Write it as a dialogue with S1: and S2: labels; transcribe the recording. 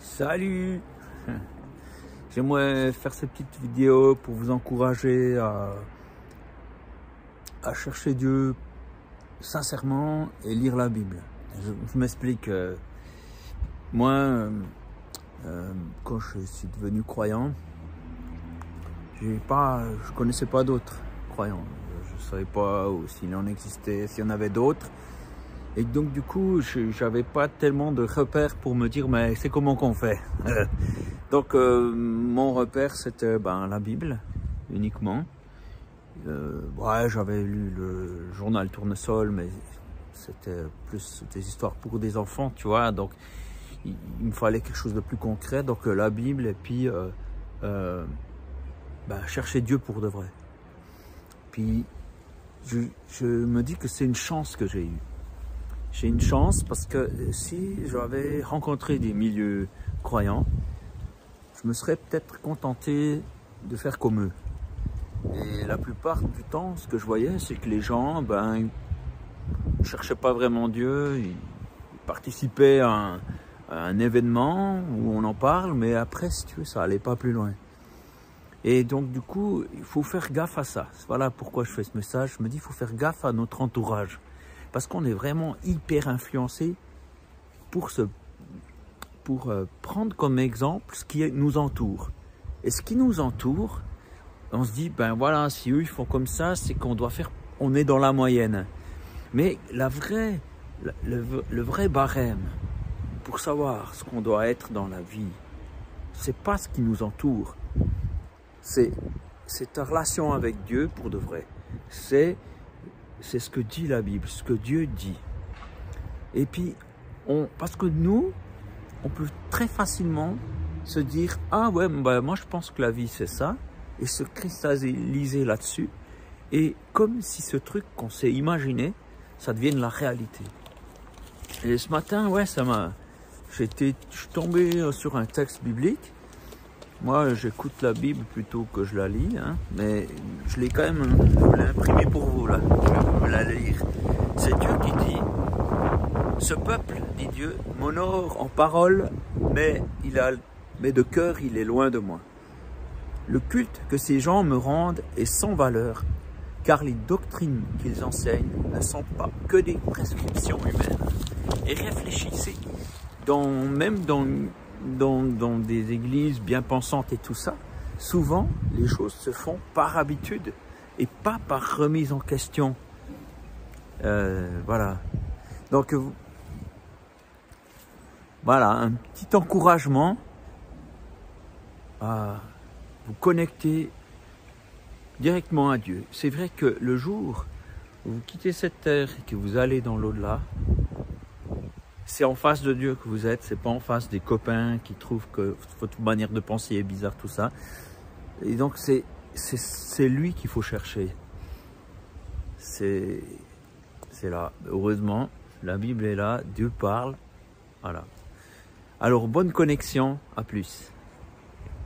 S1: Salut J'aimerais faire cette petite vidéo pour vous encourager à, chercher Dieu sincèrement et lire la Bible. Je, m'explique. euh, moi, euh, euh, quand je suis devenu croyant, pas, je connaissais pas d'autres croyants. Je ne savais pas s'il en existait, s'il y en avait d'autres. Et donc du coup, j'avais pas tellement de repères pour me dire, mais c'est comment qu'on fait. donc euh, mon repère, c'était ben, la Bible uniquement. Euh, ouais, j'avais lu le journal Tournesol, mais c'était plus des histoires pour des enfants, tu vois. Donc il, me fallait quelque chose de plus concret. Donc euh, la Bible et puis euh, euh, ben, chercher Dieu pour de vrai. Puis je, je me dis que c'est une chance que j'ai eue. J'ai une chance parce que si j'avais rencontré des milieux croyants, je me serais peut-être contenté de faire comme eux. Et la plupart du temps, ce que je voyais, c'est que les gens, ben, ils cherchaient pas vraiment Dieu, ils participaient à un, à un événement où on en parle, mais après, si tu veux, ça allait pas plus loin. Et donc, du coup, il faut faire gaffe à ça. Voilà pourquoi je fais ce message. Je me dis, il faut faire gaffe à notre entourage parce qu'on est vraiment hyper influencé pour, se, pour euh, prendre comme exemple ce qui nous entoure. Et ce qui nous entoure, on se dit, ben voilà, si eux ils font comme ça, c'est qu'on doit faire, on est dans la moyenne. Mais la vraie, le, vrai barème pour savoir ce qu'on doit être dans la vie, c'est pas ce qui nous entoure, c'est ta relation avec Dieu pour de vrai. C'est c'est ce que dit la Bible, ce que Dieu dit. Et puis, on, parce que nous, on peut très facilement se dire Ah ouais, bah, moi je pense que la vie c'est ça, et se cristalliser là-dessus, et comme si ce truc qu'on s'est imaginé, ça devienne la réalité. Et ce matin, ouais, ça m'a. J'étais, je suis tombé sur un texte biblique. Moi, j'écoute la Bible plutôt que je la lis, hein, mais je l'ai quand même, je l'ai imprimé pour vous là. Je vais la lire. C'est Dieu qui dit Ce peuple, dit Dieu, m'honore en parole, mais, il a, mais de cœur, il est loin de moi. Le culte que ces gens me rendent est sans valeur, car les doctrines qu'ils enseignent ne sont pas que des prescriptions humaines. Et réfléchissez, dans, même dans dans, dans, des églises bien pensantes et tout ça, souvent les choses se font par habitude et pas par remise en question. Euh, voilà. Donc voilà, un petit encouragement à vous connecter directement à Dieu. C'est vrai que le jour où vous quittez cette terre et que vous allez dans l'au-delà, c'est en face de Dieu que vous êtes, c'est pas en face des copains qui trouvent que votre manière de penser est bizarre, tout ça. Et donc c'est lui qu'il faut chercher. C'est c'est là. Heureusement, la Bible est là, Dieu parle. Voilà. Alors bonne connexion, à plus.